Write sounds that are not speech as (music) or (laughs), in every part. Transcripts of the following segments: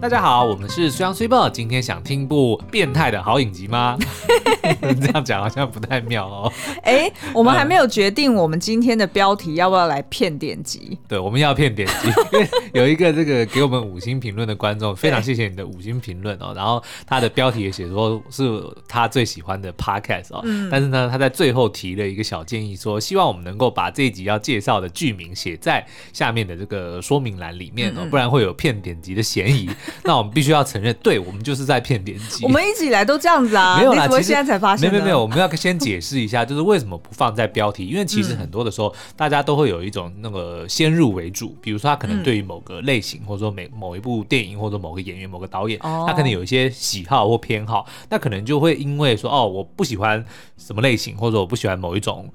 大家好，我们是虽阳虽报。今天想听部变态的好影集吗？(laughs) 这样讲好像不太妙哦。哎、欸，我们还没有决定我们今天的标题要不要来骗点击。对，我们要骗点击，因 (laughs) 为有一个这个给我们五星评论的观众，非常谢谢你的五星评论哦。然后他的标题也写说是他最喜欢的 podcast 哦。嗯。但是呢，他在最后提了一个小建议，说希望我们能够把这一集要介绍的剧名写在下面的这个说明栏里面哦，不然会有骗点击的嫌疑。(laughs) 那我们必须要承认，对，我们就是在骗点击。我们一直以来都这样子啊，没有啦，其实现在才发现。没有没有，我们要先解释一下，就是为什么不放在标题？因为其实很多的时候，大家都会有一种那个先入为主，比如说他可能对于某个类型，或者说每某一部电影，或者某个演员、某个导演，他可能有一些喜好或偏好，那可能就会因为说哦，我不喜欢什么类型，或者我不喜欢某一种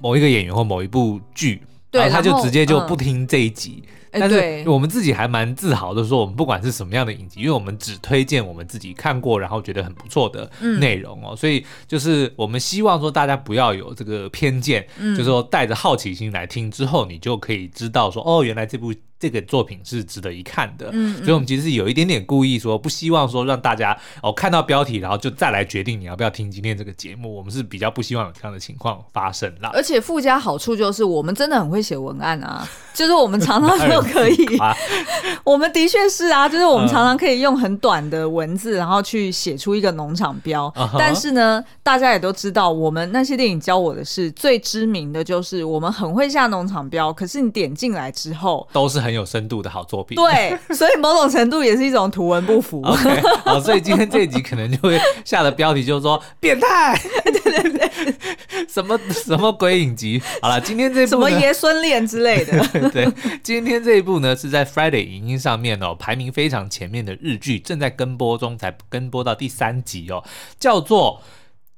某一个演员或某一部剧，然后他就直接就不听这一集。但是我们自己还蛮自豪的，说我们不管是什么样的影集，因为我们只推荐我们自己看过，然后觉得很不错的内容哦，所以就是我们希望说大家不要有这个偏见，就是说带着好奇心来听之后，你就可以知道说哦，原来这部。这个作品是值得一看的，嗯，所以我们其实是有一点点故意说，不希望说让大家哦看到标题，然后就再来决定你要不要听今天这个节目。我们是比较不希望有这样的情况发生啦。而且附加好处就是，我们真的很会写文案啊，就是我们常常 (laughs) 都可以，(laughs) 我们的确是啊，就是我们常常可以用很短的文字，然后去写出一个农场标。但是呢，大家也都知道，我们那些电影教我的是最知名的就是我们很会下农场标，可是你点进来之后都是很。有深度的好作品，对，所以某种程度也是一种图文不符。(laughs) okay, 好，所以今天这一集可能就会下的标题就是说变态，(laughs) 对对对，什么什么鬼影集？好了，今天这部什么爷孙恋之类的，对，今天这一部呢是在 Friday 影音上面哦，排名非常前面的日剧，正在跟播中，才跟播到第三集哦，叫做《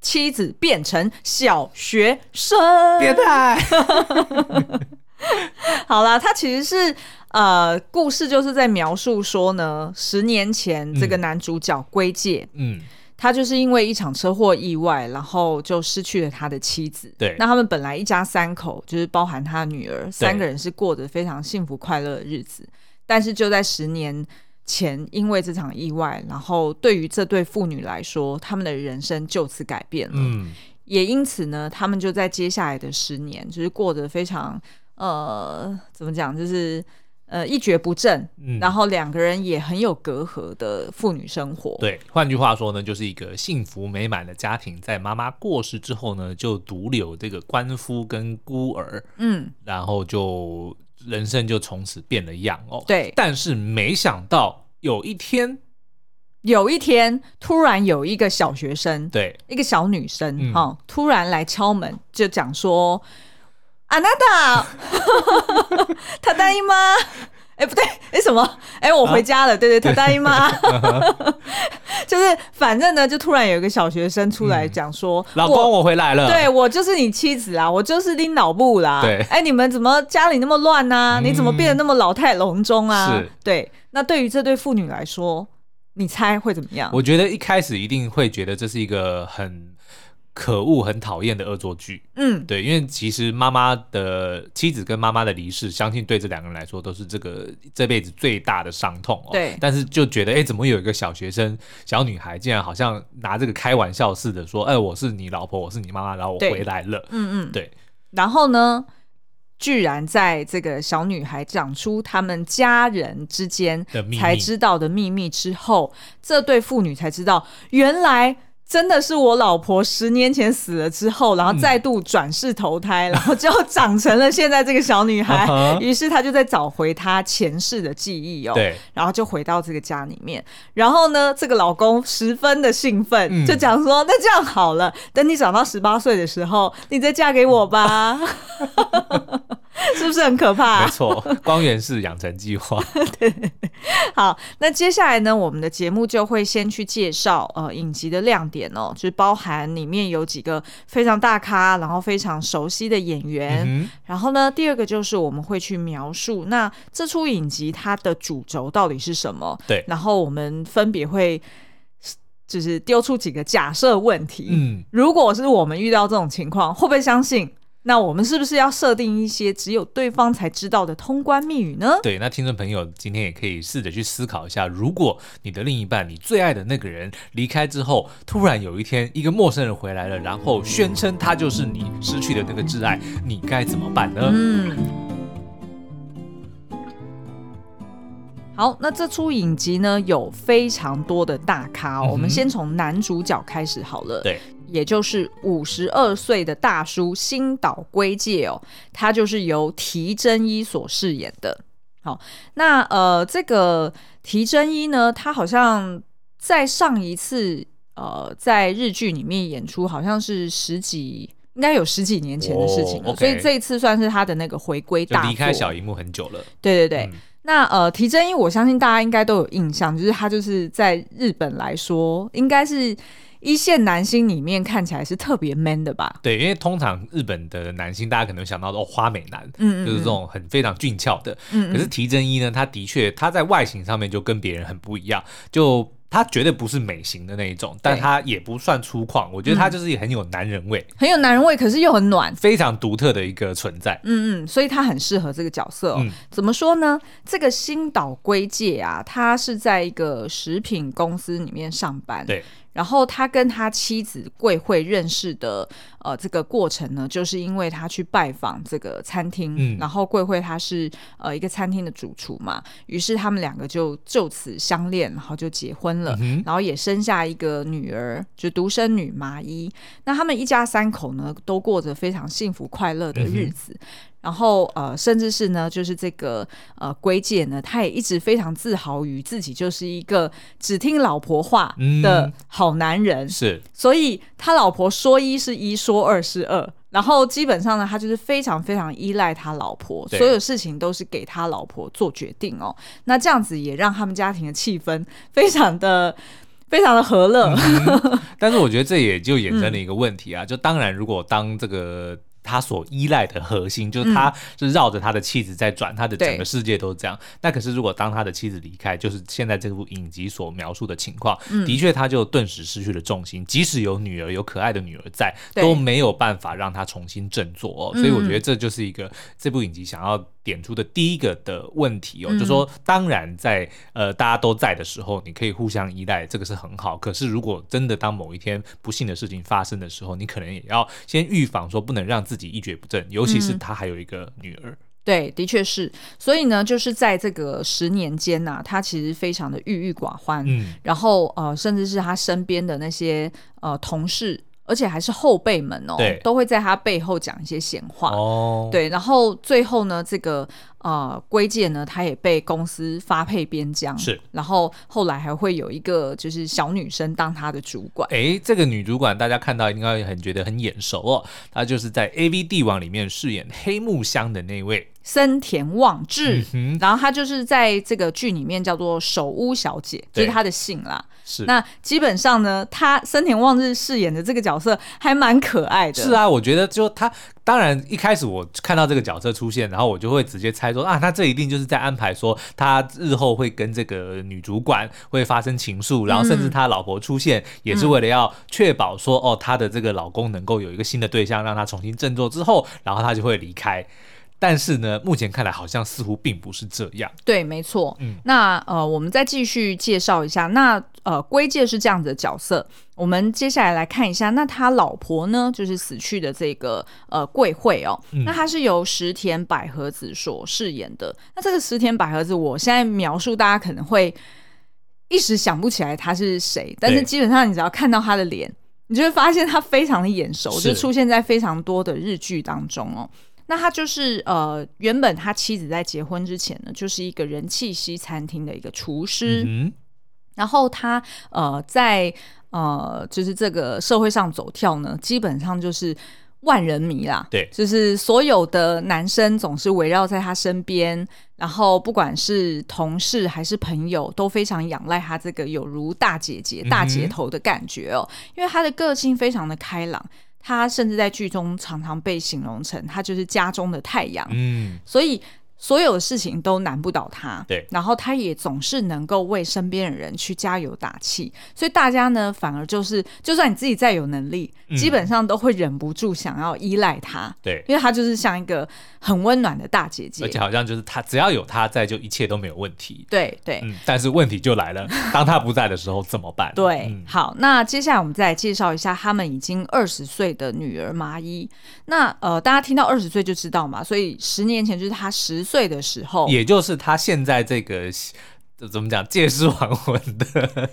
妻子变成小学生》，变态。(laughs) 好啦，他其实是呃，故事就是在描述说呢，十年前这个男主角归介，嗯，他就是因为一场车祸意外，然后就失去了他的妻子。对，那他们本来一家三口，就是包含他的女儿，三个人是过着非常幸福快乐的日子。但是就在十年前，因为这场意外，然后对于这对父女来说，他们的人生就此改变了。嗯，也因此呢，他们就在接下来的十年，就是过着非常。呃，怎么讲？就是呃，一蹶不振，嗯，然后两个人也很有隔阂的父女生活。对，换句话说呢，就是一个幸福美满的家庭，在妈妈过世之后呢，就独留这个鳏夫跟孤儿，嗯，然后就人生就从此变了样哦。对，但是没想到有一天，有一天突然有一个小学生，对，一个小女生，哈、嗯哦，突然来敲门，就讲说。啊，(laughs) 娜达，他答应吗？哎，不对，哎，什么？哎，我回家了。啊、对对，他答应吗？就是反正呢，就突然有一个小学生出来讲说：“嗯、老公，我回来了。”对，我就是你妻子啊，我就是拎老布啦。对，哎，你们怎么家里那么乱呢、啊？你怎么变得那么老态龙钟啊？是，对。那对于这对父女来说，你猜会怎么样？我觉得一开始一定会觉得这是一个很。可恶，很讨厌的恶作剧。嗯，对，因为其实妈妈的妻子跟妈妈的离世，相信对这两个人来说都是这个这辈子最大的伤痛哦。对，但是就觉得，哎，怎么有一个小学生、小女孩，竟然好像拿这个开玩笑似的说，哎，我是你老婆，我是你妈妈，然后我回来了。嗯嗯，对。然后呢，居然在这个小女孩讲出他们家人之间才知道的秘密之后，这对父女才知道，原来。真的是我老婆十年前死了之后，然后再度转世投胎，嗯、然后就长成了现在这个小女孩。(laughs) 于是她就在找回她前世的记忆哦。对。然后就回到这个家里面。然后呢，这个老公十分的兴奋，嗯、就讲说：“那这样好了，等你长到十八岁的时候，你再嫁给我吧。(laughs) ”是不是很可怕？没错，光源氏养成计划。(laughs) 对，好，那接下来呢，我们的节目就会先去介绍呃影集的亮点哦，就是包含里面有几个非常大咖，然后非常熟悉的演员。嗯、然后呢，第二个就是我们会去描述那这出影集它的主轴到底是什么。对，然后我们分别会就是丢出几个假设问题。嗯，如果是我们遇到这种情况，会不会相信？那我们是不是要设定一些只有对方才知道的通关密语呢？对，那听众朋友今天也可以试着去思考一下，如果你的另一半，你最爱的那个人离开之后，突然有一天一个陌生人回来了，然后宣称他就是你失去的那个挚爱，你该怎么办呢？嗯，好，那这出影集呢，有非常多的大咖，哦，我们先从男主角开始好了。对。也就是五十二岁的大叔新岛圭介哦，他就是由提真一所饰演的。好，那呃，这个提真一呢，他好像在上一次呃在日剧里面演出，好像是十几，应该有十几年前的事情了，所以这一次算是他的那个回归大作，离开小荧幕很久了。对对对，嗯、那呃，提真一，我相信大家应该都有印象，就是他就是在日本来说，应该是。一线男星里面看起来是特别 man 的吧？对，因为通常日本的男星，大家可能想到哦，花美男，嗯，嗯，嗯，就是这种很非常俊俏的。嗯，嗯，可是提真一呢，他的确他在外形上面就跟别人很不一样，就他绝对不是美型的那一种，但他也不算粗犷，我觉得他就是很有男人味，很有男人味，可是又很暖，非常独特的一个存在。嗯嗯，所以他很适合这个角色哦。嗯，怎么说呢？这个新岛圭介啊，他是在一个食品公司里面上班。对。然后他跟他妻子贵惠认识的呃这个过程呢，就是因为他去拜访这个餐厅，嗯、然后贵惠他是呃一个餐厅的主厨嘛，于是他们两个就就此相恋，然后就结婚了，嗯、然后也生下一个女儿，就独生女麻衣。那他们一家三口呢，都过着非常幸福快乐的日子。嗯然后呃，甚至是呢，就是这个呃，鬼姐呢，她也一直非常自豪于自己就是一个只听老婆话的好男人。嗯、是，所以他老婆说一是一，说二是二。然后基本上呢，他就是非常非常依赖他老婆，所有事情都是给他老婆做决定哦。那这样子也让他们家庭的气氛非常的 (laughs) 非常的和乐。嗯、(laughs) 但是我觉得这也就衍生了一个问题啊，嗯、就当然如果当这个。他所依赖的核心就是他是绕着他的妻子在转，嗯、他的整个世界都是这样。那可是如果当他的妻子离开，就是现在这部影集所描述的情况，嗯、的确他就顿时失去了重心。即使有女儿，有可爱的女儿在，都没有办法让他重新振作哦。所以我觉得这就是一个这部影集想要点出的第一个的问题哦，嗯、就是说当然在呃大家都在的时候，你可以互相依赖，这个是很好。可是如果真的当某一天不幸的事情发生的时候，你可能也要先预防，说不能让自己一蹶不振。尤其是他还有一个女儿，嗯、对，的确是。所以呢，就是在这个十年间呐、啊，他其实非常的郁郁寡欢。嗯，然后呃，甚至是他身边的那些呃同事。而且还是后辈们哦，都会在他背后讲一些闲话。哦，对，然后最后呢，这个呃，圭介呢，他也被公司发配边疆。是，然后后来还会有一个就是小女生当他的主管。哎，这个女主管大家看到应该很觉得很眼熟哦，她就是在 AV 帝王里面饰演黑木香的那位。森田望志，嗯、然后她就是在这个剧里面叫做首屋小姐，对就是她的姓啦。是，那基本上呢，她森田望志饰演的这个角色还蛮可爱的。是啊，我觉得就她，当然一开始我看到这个角色出现，然后我就会直接猜说啊，他这一定就是在安排说他日后会跟这个女主管会发生情愫，然后甚至他老婆出现、嗯、也是为了要确保说哦，他的这个老公能够有一个新的对象，让他重新振作之后，然后他就会离开。但是呢，目前看来好像似乎并不是这样。对，没错。嗯，那呃，我们再继续介绍一下。那呃，圭介是这样子的角色。我们接下来来看一下，那他老婆呢，就是死去的这个呃贵惠哦。嗯、那他是由石田百合子所饰演的。那这个石田百合子，我现在描述大家可能会一时想不起来他是谁，但是基本上你只要看到他的脸，你就会发现他非常的眼熟，就出现在非常多的日剧当中哦。那他就是呃，原本他妻子在结婚之前呢，就是一个人气西餐厅的一个厨师。嗯，然后他呃，在呃，就是这个社会上走跳呢，基本上就是万人迷啦。对，就是所有的男生总是围绕在他身边，然后不管是同事还是朋友，都非常仰赖他这个有如大姐姐、大姐头的感觉哦，嗯，因为他的个性非常的开朗。他甚至在剧中常常被形容成他就是家中的太阳，嗯，所以所有的事情都难不倒他，对，然后他也总是能够为身边的人去加油打气，所以大家呢，反而就是，就算你自己再有能力，嗯、基本上都会忍不住想要依赖他，对，因为他就是像一个很温暖的大姐姐，而且好像就是他只要有他在，就一切都没有问题，对对、嗯，但是问题就来了，(laughs) 当他不在的时候怎么办？对，嗯、好，那接下来我们再来介绍一下他们已经二十岁的女儿麻衣，那呃，大家听到二十岁就知道嘛，所以十年前就是他十岁的时候，也就是他现在这个怎么讲借尸还魂的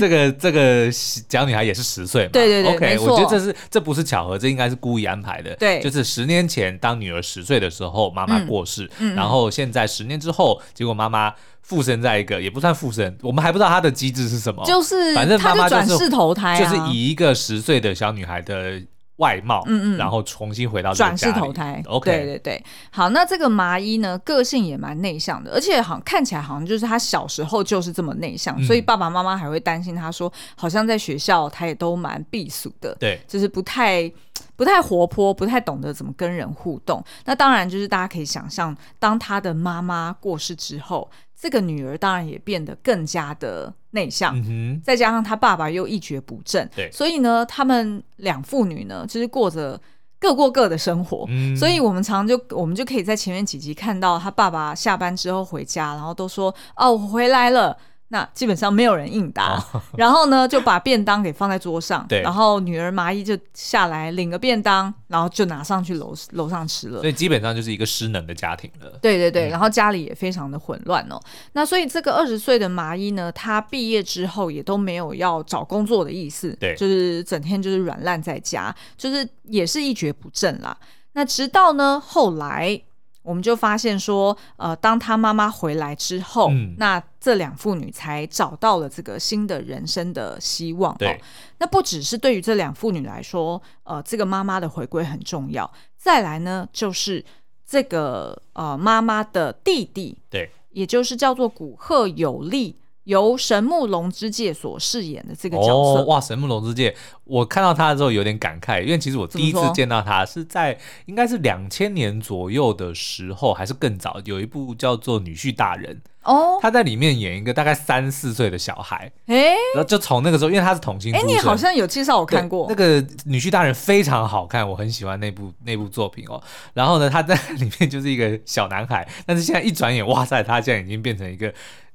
这个、欸、这个小女孩也是十岁嘛？对对对，OK，我觉得这是这不是巧合，这应该是故意安排的。对，就是十年前当女儿十岁的时候，妈妈过世，嗯嗯、然后现在十年之后，结果妈妈附身在一个也不算附身，我们还不知道她的机制是什么，就是反正妈妈就是转世投胎、啊，就是以一个十岁的小女孩的。外貌，嗯嗯，然后重新回到转世投胎，OK，对对对，好，那这个麻衣呢，个性也蛮内向的，而且好像看起来好像就是他小时候就是这么内向，嗯、所以爸爸妈妈还会担心他说，好像在学校他也都蛮避俗的，对，就是不太不太活泼，不太懂得怎么跟人互动。那当然就是大家可以想象，当他的妈妈过世之后。这个女儿当然也变得更加的内向，嗯、再加上他爸爸又一蹶不振，对，所以呢，他们两父女呢，就是过着各过各的生活。嗯、所以我们常常就我们就可以在前面几集看到他爸爸下班之后回家，然后都说：“哦，我回来了。”那基本上没有人应答，哦、(laughs) 然后呢，就把便当给放在桌上，然后女儿麻衣就下来领个便当，然后就拿上去楼楼上吃了。所以基本上就是一个失能的家庭了。对对对，嗯、然后家里也非常的混乱哦。那所以这个二十岁的麻衣呢，她毕业之后也都没有要找工作的意思，对，就是整天就是软烂在家，就是也是一蹶不振啦。那直到呢后来。我们就发现说，呃，当他妈妈回来之后，嗯、那这两妇女才找到了这个新的人生的希望。对、哦，那不只是对于这两妇女来说，呃，这个妈妈的回归很重要。再来呢，就是这个呃妈妈的弟弟，对，也就是叫做古贺有利。由神木隆之介所饰演的这个角色，哦、哇！神木隆之介，我看到他的时候有点感慨，因为其实我第一次见到他是在应该是两千年左右的时候，还是更早，有一部叫做《女婿大人》哦，他在里面演一个大概三四岁的小孩，哎、欸，然后就从那个时候，因为他是童星，哎、欸，你好像有介绍我看过那个《女婿大人》，非常好看，我很喜欢那部那部作品哦。然后呢，他在里面就是一个小男孩，但是现在一转眼，哇塞，他现在已经变成一个，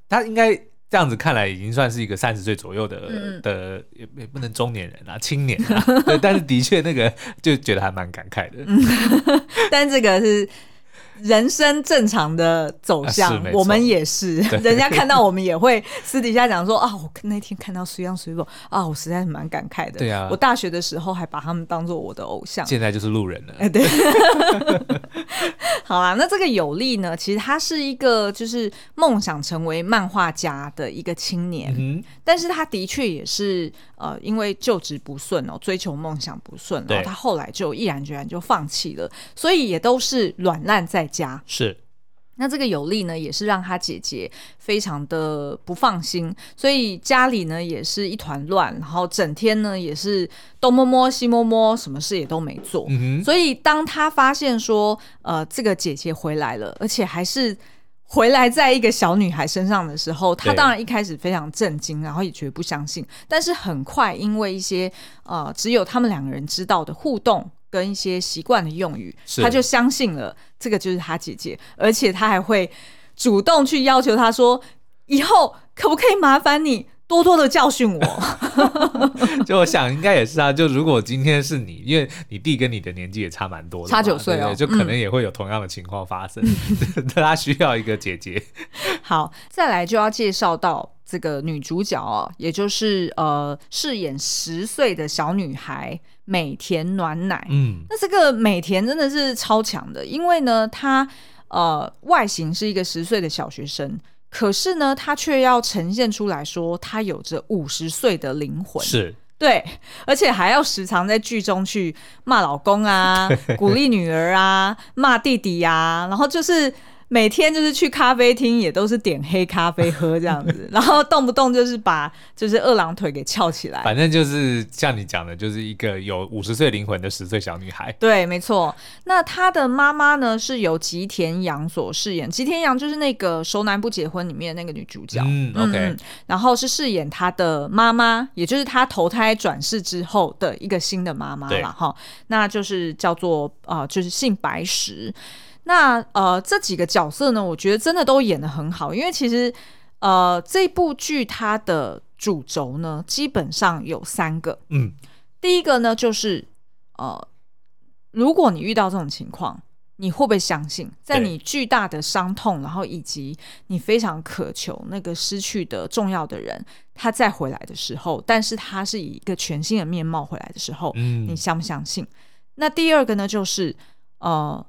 他应该。这样子看来，已经算是一个三十岁左右的、嗯、的，也也不能中年人啊，青年啊。对，但是的确那个就觉得还蛮感慨的。嗯、(laughs) 但这个是。人生正常的走向，我们也是。(laughs) 人家看到我们也会私底下讲说啊，我那天看到水漾水果啊，我实在是蛮感慨的。对啊，我大学的时候还把他们当做我的偶像，现在就是路人了。哎，对。(laughs) 好啦，那这个有利呢，其实他是一个就是梦想成为漫画家的一个青年，嗯、但是他的确也是呃，因为就职不顺哦，追求梦想不顺，然后他后来就毅然决然就放弃了，所以也都是软烂在家。是，那这个有利呢，也是让他姐姐非常的不放心，所以家里呢也是一团乱，然后整天呢也是东摸摸西摸摸，什么事也都没做。嗯，所以当他发现说，呃，这个姐姐回来了，而且还是回来在一个小女孩身上的时候，他当然一开始非常震惊，然后也绝不相信，但是很快因为一些呃只有他们两个人知道的互动。跟一些习惯的用语，他就相信了这个就是他姐姐，而且他还会主动去要求他说：“以后可不可以麻烦你多多的教训我？” (laughs) 就我想应该也是啊，就如果今天是你，因为你弟跟你的年纪也差蛮多的，差九岁哦，就可能也会有同样的情况发生，(laughs) 嗯、他需要一个姐姐。(laughs) 好，再来就要介绍到。这个女主角哦，也就是呃，饰演十岁的小女孩美田暖奶。嗯，那这个美田真的是超强的，因为呢，她呃外形是一个十岁的小学生，可是呢，她却要呈现出来说她有着五十岁的灵魂。是，对，而且还要时常在剧中去骂老公啊，(laughs) 鼓励女儿啊，骂弟弟呀、啊，然后就是。每天就是去咖啡厅，也都是点黑咖啡喝这样子，(laughs) 然后动不动就是把就是二郎腿给翘起来。反正就是像你讲的，就是一个有五十岁灵魂的十岁小女孩。对，没错。那她的妈妈呢，是由吉田羊所饰演。吉田羊就是那个《熟男不结婚》里面的那个女主角。嗯，OK。嗯，然后是饰演她的妈妈，也就是她投胎转世之后的一个新的妈妈了哈。那就是叫做呃，就是姓白石。那呃，这几个角色呢，我觉得真的都演得很好，因为其实呃，这部剧它的主轴呢，基本上有三个。嗯，第一个呢，就是呃，如果你遇到这种情况，你会不会相信，在你巨大的伤痛，然后以及你非常渴求那个失去的重要的人，他再回来的时候，但是他是以一个全新的面貌回来的时候，嗯，你相不相信？那第二个呢，就是呃。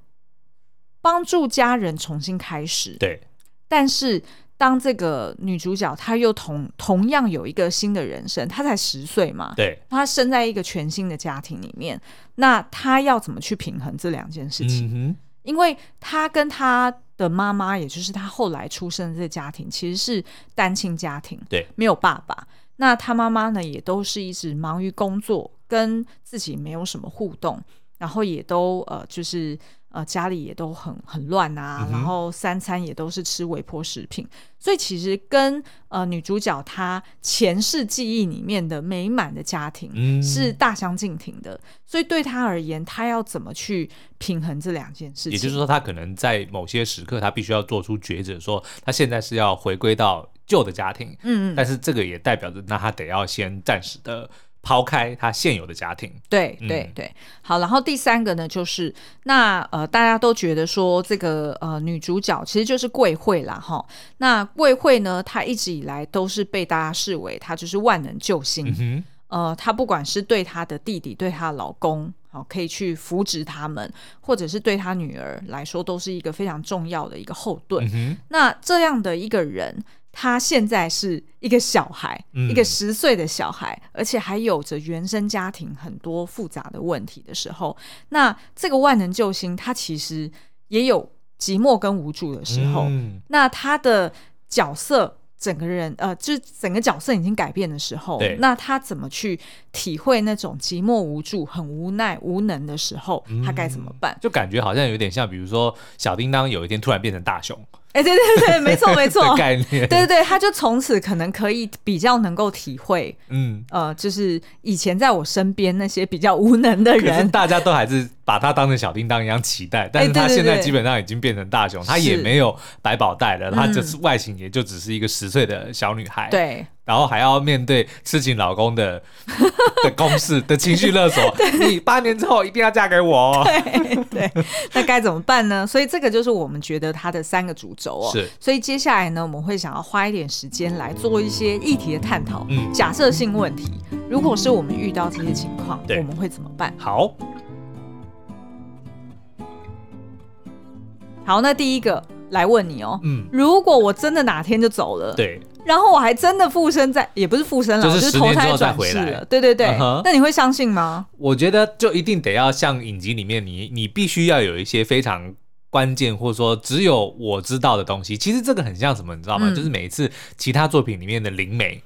帮助家人重新开始，对。但是当这个女主角她又同同样有一个新的人生，她才十岁嘛，对。她生在一个全新的家庭里面，那她要怎么去平衡这两件事情？嗯哼。因为她跟她的妈妈，也就是她后来出生的这个家庭，其实是单亲家庭，对，没有爸爸。那她妈妈呢，也都是一直忙于工作，跟自己没有什么互动，然后也都呃，就是。呃，家里也都很很乱啊，嗯、然后三餐也都是吃微波食品，所以其实跟呃女主角她前世记忆里面的美满的家庭是大相径庭的，嗯、所以对她而言，她要怎么去平衡这两件事情？也就是说，她可能在某些时刻，她必须要做出抉择，说她现在是要回归到旧的家庭，嗯嗯，但是这个也代表着，那她得要先暂时的。抛开他现有的家庭，对对对，好，然后第三个呢，就是那呃，大家都觉得说这个呃女主角其实就是贵惠啦哈。那贵惠呢，她一直以来都是被大家视为她就是万能救星，嗯、哼呃，她不管是对她的弟弟、对她的老公，好可以去扶植他们，或者是对她女儿来说，都是一个非常重要的一个后盾。那这样的一个人。他现在是一个小孩，嗯、一个十岁的小孩，而且还有着原生家庭很多复杂的问题的时候，那这个万能救星他其实也有寂寞跟无助的时候。嗯、那他的角色整个人呃，就是整个角色已经改变的时候，那他怎么去体会那种寂寞无助、很无奈无能的时候，他该怎么办？嗯、就感觉好像有点像，比如说小叮当有一天突然变成大雄。哎，欸、对对对，没错没错，(laughs) 概念，对对对，他就从此可能可以比较能够体会，嗯。呃，就是以前在我身边那些比较无能的人，大家都还是把他当成小叮当一样期待，但是他现在基本上已经变成大雄，欸、对对对，他也没有百宝袋了，他就是外形也就只是一个十岁的小女孩，对。然后还要面对痴情老公的 (laughs) 的攻势的情绪勒索，(laughs) 你八年之后一定要嫁给我。(laughs) 对对，那该怎么办呢？所以这个就是我们觉得它的三个主轴哦。是，所以接下来呢，我们会想要花一点时间来做一些议题的探讨。嗯，假设性问题，如果是我们遇到这些情况，我们会怎么办？好，好，那第一个来问你哦。嗯，如果我真的哪天就走了，对。然后我还真的附身在，也不是附身了，就是投胎转世了。对对对，那、uh huh、你会相信吗？我觉得就一定得要像影集里面你，你你必须要有一些非常关键，或者说只有我知道的东西。其实这个很像什么，你知道吗？嗯、就是每一次其他作品里面的灵媒，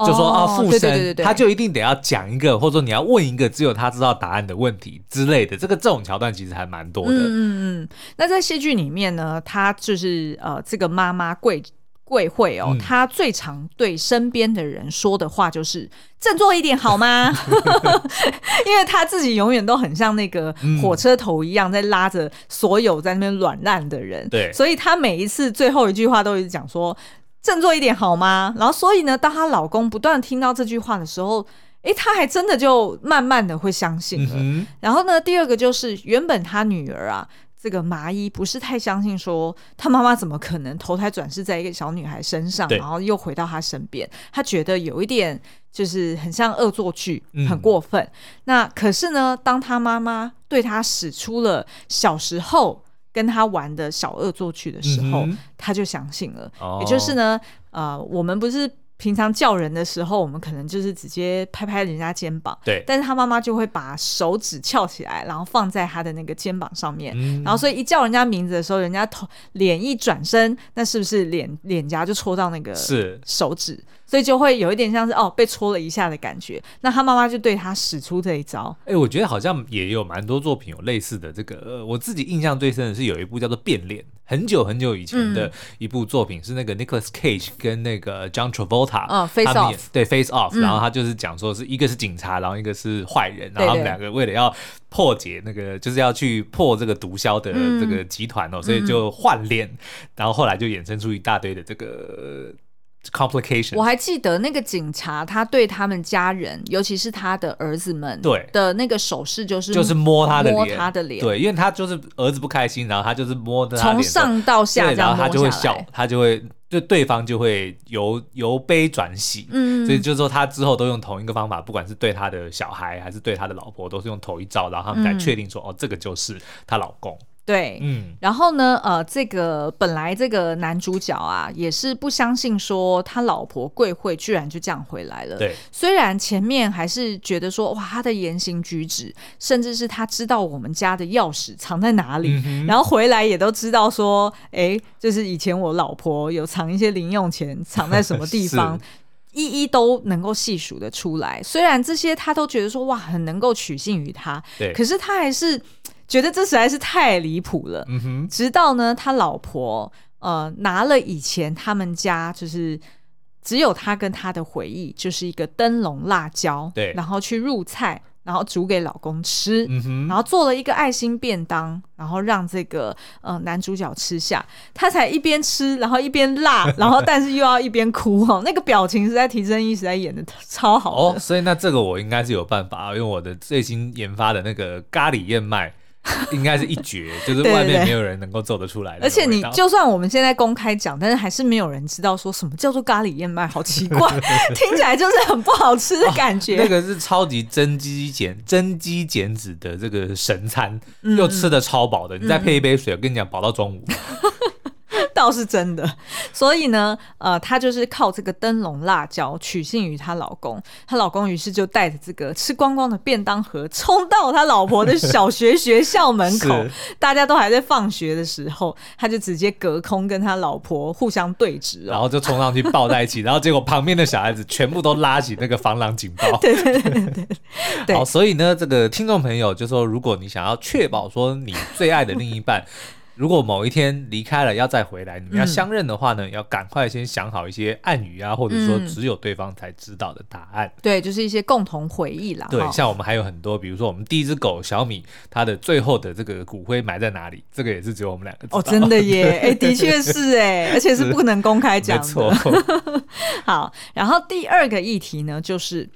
就说啊附身，他就一定得要讲一个，或者说你要问一个只有他知道答案的问题之类的。这个这种桥段其实还蛮多的。嗯嗯嗯。那在戏剧里面呢，他就是呃这个妈妈贵。贵惠哦，他最常对身边的人说的话就是“振作一点好吗？” (laughs) 因为他自己永远都很像那个火车头一样，在拉着所有在那边软烂的人。对，所以他每一次最后一句话都一直讲说“振作一点好吗？”然后，所以呢，当她老公不断听到这句话的时候，哎，她还真的就慢慢的会相信了。嗯、然后呢，第二个就是原本她女儿啊。这个麻衣不是太相信说，他妈妈怎么可能投胎转世在一个小女孩身上，然后又回到她身边？他觉得有一点就是很像恶作剧，很过分。嗯、那可是呢，当他妈妈对他使出了小时候跟他玩的小恶作剧的时候，嗯、他就相信了。哦、也就是呢，呃，我们不是平常叫人的时候，我们可能就是直接拍拍人家肩膀，对。但是他妈妈就会把手指翘起来，然后放在他的那个肩膀上面，嗯、然后所以一叫人家名字的时候，人家头脸一转身，那是不是脸脸颊就戳到那个是手指？所以就会有一点像是哦被戳了一下的感觉。那他妈妈就对他使出这一招。哎、欸，我觉得好像也有蛮多作品有类似的这个。呃，我自己印象最深的是有一部叫做《变脸》，很久很久以前的一部作品，嗯、是那个 Nicholas Cage 跟那个 John Travolta，嗯，Face Off，对，Face Off，然后他就是讲说是一个是警察，然后一个是坏人，然后他们两个为了要破解那个，就是要去破这个毒枭的这个集团哦，嗯、所以就换脸，然后后来就衍生出一大堆的这个。Complication，我还记得那个警察，他对他们家人，尤其是他的儿子们，对。的那个手势就是就是摸他的摸他的脸，对，因为他就是儿子不开心，然后他就是摸的从上到下，然后他就会笑，他就会就对方就会由由悲转喜，嗯，所以就是说他之后都用同一个方法，不管是对他的小孩还是对他的老婆，都是用头一照，然后他们才确定说，嗯、哦，这个就是她老公。对，嗯，然后呢，呃，这个本来这个男主角啊，也是不相信说他老婆贵慧居然就这样回来了。对，虽然前面还是觉得说，哇，他的言行举止，甚至是他知道我们家的钥匙藏在哪里，嗯、然后回来也都知道说，哎，就是以前我老婆有藏一些零用钱藏在什么地方，一一都能够细数的出来。虽然这些他都觉得说，哇，很能够取信于他，对，可是他还是。觉得这实在是太离谱了。嗯哼。直到呢，他老婆呃拿了以前他们家就是只有他跟他的回忆，就是一个灯笼辣椒，对，然后去入菜，然后煮给老公吃。然后做了一个爱心便当，然后让这个呃男主角吃下，他才一边吃，然后一边辣，(laughs) 然后但是又要一边哭哈，那个表情实在提升一实在演的超好哦。所以那这个我应该是有办法，用我的最新研发的那个咖喱燕麦。(laughs) 应该是一绝，(laughs) 就是外面没有人能够做得出来的。而且你就算我们现在公开讲，但是还是没有人知道说什么叫做咖喱燕麦，好奇怪，(laughs) 听起来就是很不好吃的感觉。哦、那个是超级增肌减增肌减脂的这个神餐，嗯、又吃的超饱的，你再配一杯水，我跟你讲，饱到中午。倒是真的，(laughs) 所以呢，呃，她就是靠这个灯笼辣椒取信于她老公，她老公于是就带着这个吃光光的便当盒冲到他老婆的小学学校门口，大家都还在放学的时候，他就直接隔空跟他老婆互相对峙，然后就冲上去抱在一起，(laughs) 然后结果旁边的小孩子全部都拉起那个防狼警报，对对对对对，(laughs) 好，所以呢，这个听众朋友就说，如果你想要确保说你最爱的另一半。如果某一天离开了，要再回来，你们要相认的话呢，嗯、要赶快先想好一些暗语啊，或者说只有对方才知道的答案。嗯、对，就是一些共同回忆啦。对，像我们还有很多，比如说我们第一只狗小米，它的最后的这个骨灰埋在哪里，这个也是只有我们两个知道。哦，真的耶，(laughs) 哎，的确是哎，(laughs) 而且是不能公开讲的。没错。(laughs) 好，然后第二个议题呢，就是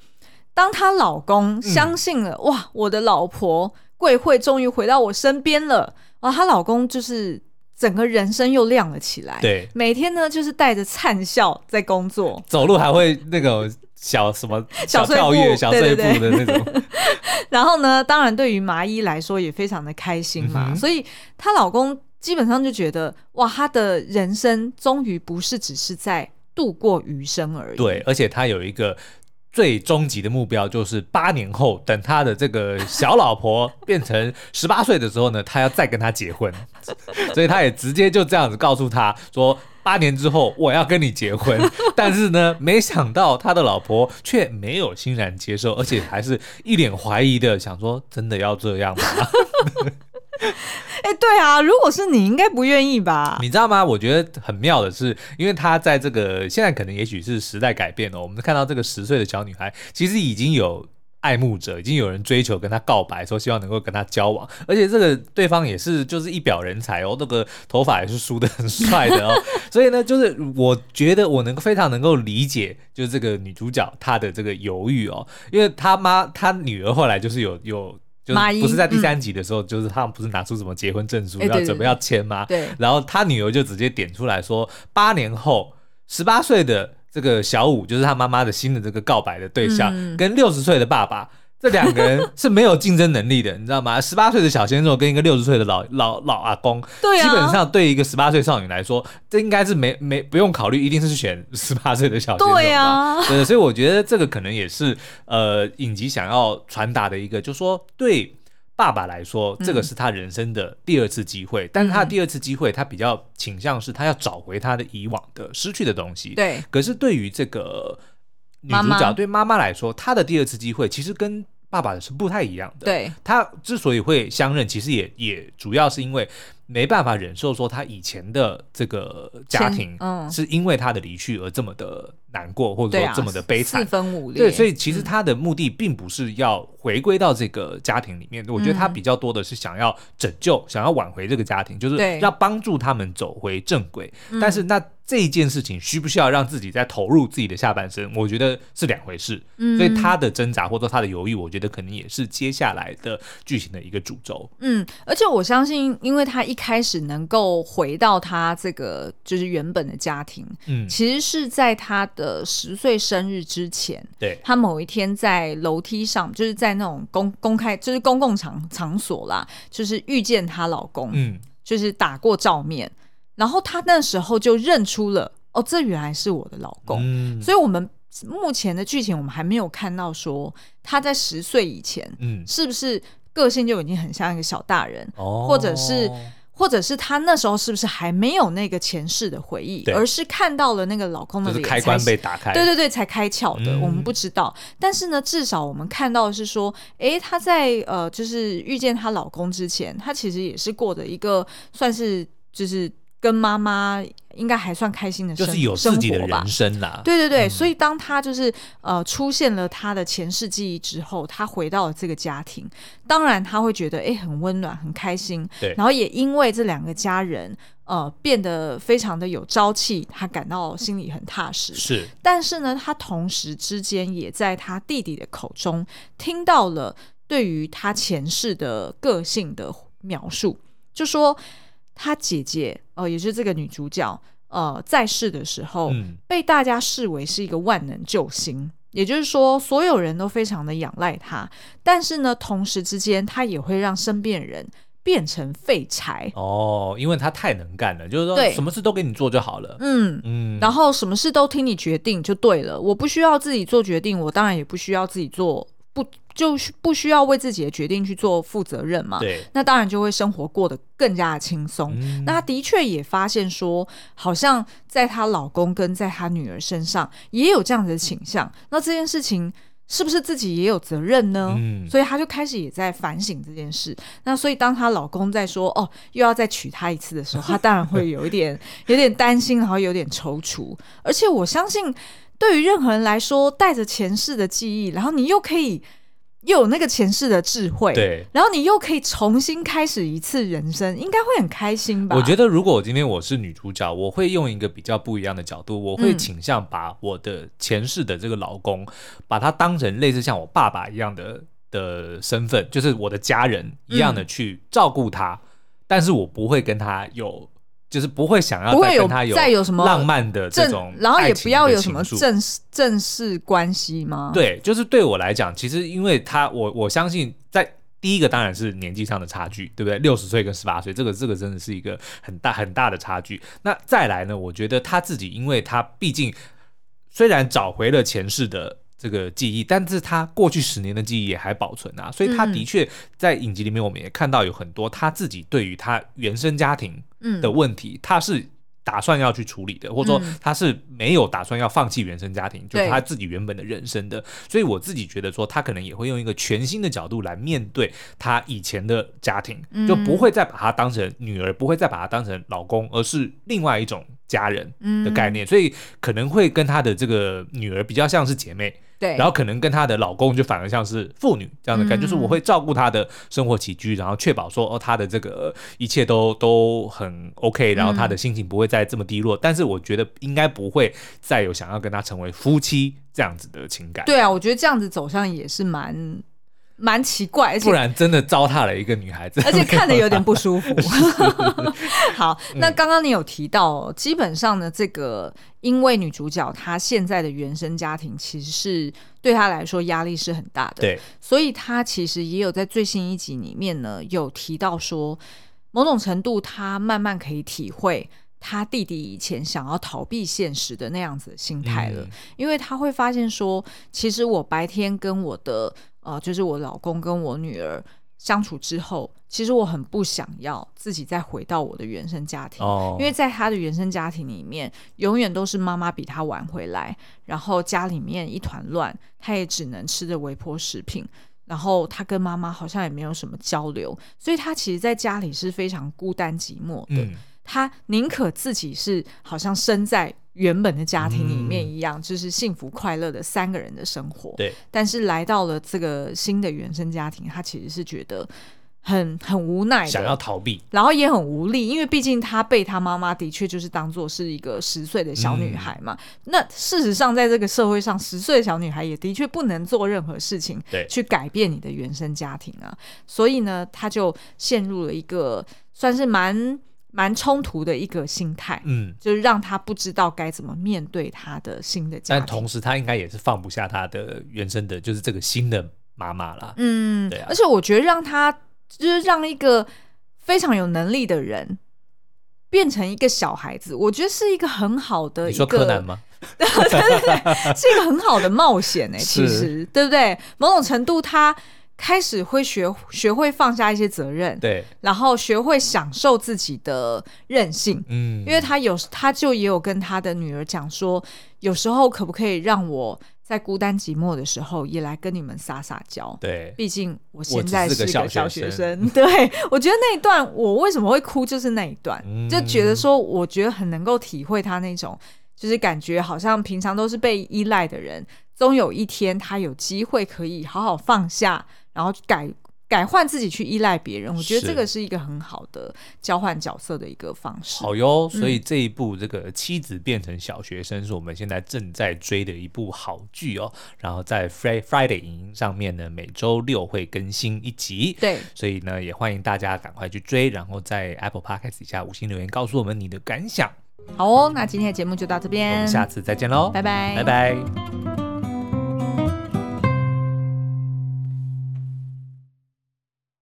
当她老公相信了，嗯、哇，我的老婆贵慧终于回到我身边了。啊，她老公就是整个人生又亮了起来。对，每天呢就是带着灿笑在工作，走路还会那个小什么 (laughs) 小跳跃、小碎步的那种。(laughs) (laughs) 然后呢，当然对于麻衣来说也非常的开心嘛，嗯、所以她老公基本上就觉得哇，她的人生终于不是只是在度过余生而已。对，而且她有一个。最终极的目标就是八年后，等他的这个小老婆变成 (laughs) 十八岁的时候呢，他要再跟他结婚，(laughs) 所以他也直接就这样子告诉他说，八年之后我要跟你结婚。(laughs) 但是呢，没想到他的老婆却没有欣然接受，而且还是一脸怀疑的想说，真的要这样吗？(laughs) 哎，对啊，如果是你，应该不愿意吧？你知道吗？我觉得很妙的是，因为他在这个现在可能也许是时代改变了，我们看到这个十岁的小女孩，其实已经有爱慕者，已经有人追求跟她告白，说希望能够跟她交往，而且这个对方也是就是一表人才哦，那个头发也是梳得很帅的哦，所以呢，就是我觉得我能够非常能够理解，就是这个女主角她的这个犹豫哦，因为她妈她女儿后来就是有有。就是不是在第三集的时候，嗯、就是他们不是拿出什么结婚证书要准备要签吗？对。然后他女儿就直接点出来说，八年后十八岁的这个小五，就是他妈妈的新的这个告白的对象，嗯、跟六十岁的爸爸这两个人是没有竞争能力的，(laughs) 你知道吗？十八岁的小鲜肉跟一个六十岁的老老老阿公，对啊，基本上对一个十八岁少女来说，这应该是没没不用考虑，一定是选 (laughs) 十八岁的小鲜肉。对啊，对，所以我觉得这个可能也是呃影集想要传达的一个，就是说对爸爸来说，这个是他人生的第二次机会，嗯、但是他的第二次机会，他比较倾向是他要找回他的以往的失去的东西。对，可是对于这个。女主角对妈妈来说，她的第二次机会其实跟爸爸的是不太一样的。对，她之所以会相认，其实也也主要是因为没办法忍受说她以前的这个家庭，嗯，是因为她的离去而这么的难过，或者说这么的悲惨，四分五裂。对，所以其实她的目的并不是要回归到这个家庭里面，我觉得她比较多的是想要拯救、想要挽回这个家庭，就是要帮助他们走回正轨。但是那。这一件事情需不需要让自己再投入自己的下半生？我觉得是两回事。嗯，所以他的挣扎或者他的犹豫，我觉得可能也是接下来的剧情的一个主轴。嗯，而且我相信，因为他一开始能够回到他这个就是原本的家庭，嗯，其实是在他的十岁生日之前，对，他某一天在楼梯上，就是在那种公公开就是公共场场所啦，就是遇见她老公，嗯，就是打过照面。然后他那时候就认出了，哦，这原来是我的老公。嗯，所以我们目前的剧情，我们还没有看到说他在十岁以前，嗯，是不是个性就已经很像一个小大人，哦，或者是，或者是他那时候是不是还没有那个前世的回忆，而是看到了那个老公的脸，开关被打开，对对对，才开窍的。嗯，我们不知道，但是呢，至少我们看到的是说，哎，她在呃，就是遇见她老公之前，她其实也是过的一个算是就是。跟妈妈应该还算开心的就是有自己的人生啦。对对对，嗯、所以当他就是呃出现了他的前世记忆之后，他回到了这个家庭，当然他会觉得哎很温暖很开心。对，然后也因为这两个家人呃变得非常的有朝气，他感到心里很踏实。是，但是呢，他同时之间也在他弟弟的口中听到了对于他前世的个性的描述，就说。她姐姐，呃，也是这个女主角，呃，在世的时候，嗯、被大家视为是一个万能救星，也就是说，所有人都非常的仰赖她。但是呢，同时之间，她也会让身边人变成废柴。哦，因为她太能干了，就是说，什么事都给你做就好了。嗯嗯，然后什么事都听你决定就对了，我不需要自己做决定，我当然也不需要自己做。不就不需要为自己的决定去做负责任嘛？对，那当然就会生活过得更加的轻松。嗯、那她的确也发现说，好像在她老公跟在她女儿身上也有这样子的倾向。那这件事情是不是自己也有责任呢？嗯，所以她就开始也在反省这件事。那所以当她老公在说哦又要再娶她一次的时候，她当然会有一点 (laughs) 有点担心，然后有点踌躇。而且我相信。对于任何人来说，带着前世的记忆，然后你又可以又有那个前世的智慧，对，然后你又可以重新开始一次人生，应该会很开心吧？我觉得，如果我今天我是女主角，我会用一个比较不一样的角度，我会倾向把我的前世的这个老公，嗯、把他当成类似像我爸爸一样的的身份，就是我的家人一样的去照顾他，嗯、但是我不会跟他有。就是不会想要再跟他有再有什么浪漫的这种，然后也不要有什么正正式关系吗？对，就是对我来讲，其实因为他，我我相信，在第一个当然是年纪上的差距，对不对？六十岁跟十八岁，这个这个真的是一个很大很大的差距。那再来呢？我觉得他自己，因为他毕竟虽然找回了前世的。这个记忆，但是他过去十年的记忆也还保存啊，所以他的确在影集里面，我们也看到有很多他自己对于他原生家庭的问题，他是打算要去处理的，或者说他是没有打算要放弃原生家庭，就是他自己原本的人生的。所以我自己觉得说，他可能也会用一个全新的角度来面对他以前的家庭，就不会再把他当成女儿，不会再把他当成老公，而是另外一种家人的概念，所以可能会跟他的这个女儿比较像是姐妹。对，然后可能跟她的老公就反而像是妇女这样的感觉，嗯、就是我会照顾她的生活起居，然后确保说哦，她的这个一切都都很 OK，然后她的心情不会再这么低落。嗯、但是我觉得应该不会再有想要跟她成为夫妻这样子的情感。对啊，我觉得这样子走向也是蛮。蛮奇怪，而且不然真的糟蹋了一个女孩子，而且看的有点不舒服。(laughs) 好，那刚刚你有提到，基本上呢，这个因为女主角她现在的原生家庭其实是对她来说压力是很大的。对，所以她其实也有在最新一集里面呢，有提到说，某种程度她慢慢可以体会他弟弟以前想要逃避现实的那样子的心态了，嗯、因为他会发现说，其实我白天跟我的呃，就是我老公跟我女儿。相处之后，其实我很不想要自己再回到我的原生家庭，哦、因为在他的原生家庭里面，永远都是妈妈比他晚回来，然后家里面一团乱，他也只能吃着微波食品，然后他跟妈妈好像也没有什么交流，所以他其实在家里是非常孤单寂寞的。嗯、他宁可自己是好像身在。原本的家庭里面一样，嗯、就是幸福快乐的三个人的生活。对，但是来到了这个新的原生家庭，他其实是觉得很很无奈的，想要逃避，然后也很无力，因为毕竟他被他妈妈的确就是当做是一个十岁的小女孩嘛。嗯、那事实上，在这个社会上，十岁的小女孩也的确不能做任何事情，对，去改变你的原生家庭啊。所以呢，他就陷入了一个算是蛮。蛮冲突的一个心态，嗯，就是让他不知道该怎么面对他的新的家庭。但同时，他应该也是放不下他的原生的，就是这个新的妈妈啦。嗯，对啊。而且我觉得让他就是让一个非常有能力的人变成一个小孩子，我觉得是一个很好的一个。你说柯南吗？(laughs) 对对对，是一个很好的冒险哎、(laughs) 欸，其实是对不对？某种程度他。开始会学学会放下一些责任，对，然后学会享受自己的任性，嗯，因为他有他就也有跟他的女儿讲说，有时候可不可以让我在孤单寂寞的时候也来跟你们撒撒娇？对，毕竟我现在是个小学生。对，我觉得那一段我为什么会哭，就是那一段，嗯、就觉得说，我觉得很能够体会他那种，就是感觉好像平常都是被依赖的人，终有一天他有机会可以好好放下。然后改改换自己去依赖别人，我觉得这个是一个很好的交换角色的一个方式。好哟，所以这一部这个妻子变成小学生是我们现在正在追的一部好剧哦。然后在 Friday 影音上面呢，每周六会更新一集。对，所以呢也欢迎大家赶快去追，然后在 Apple Podcast 底下五星留言告诉我们你的感想。好哦，那今天的节目就到这边，我们下次再见喽，拜拜，拜拜。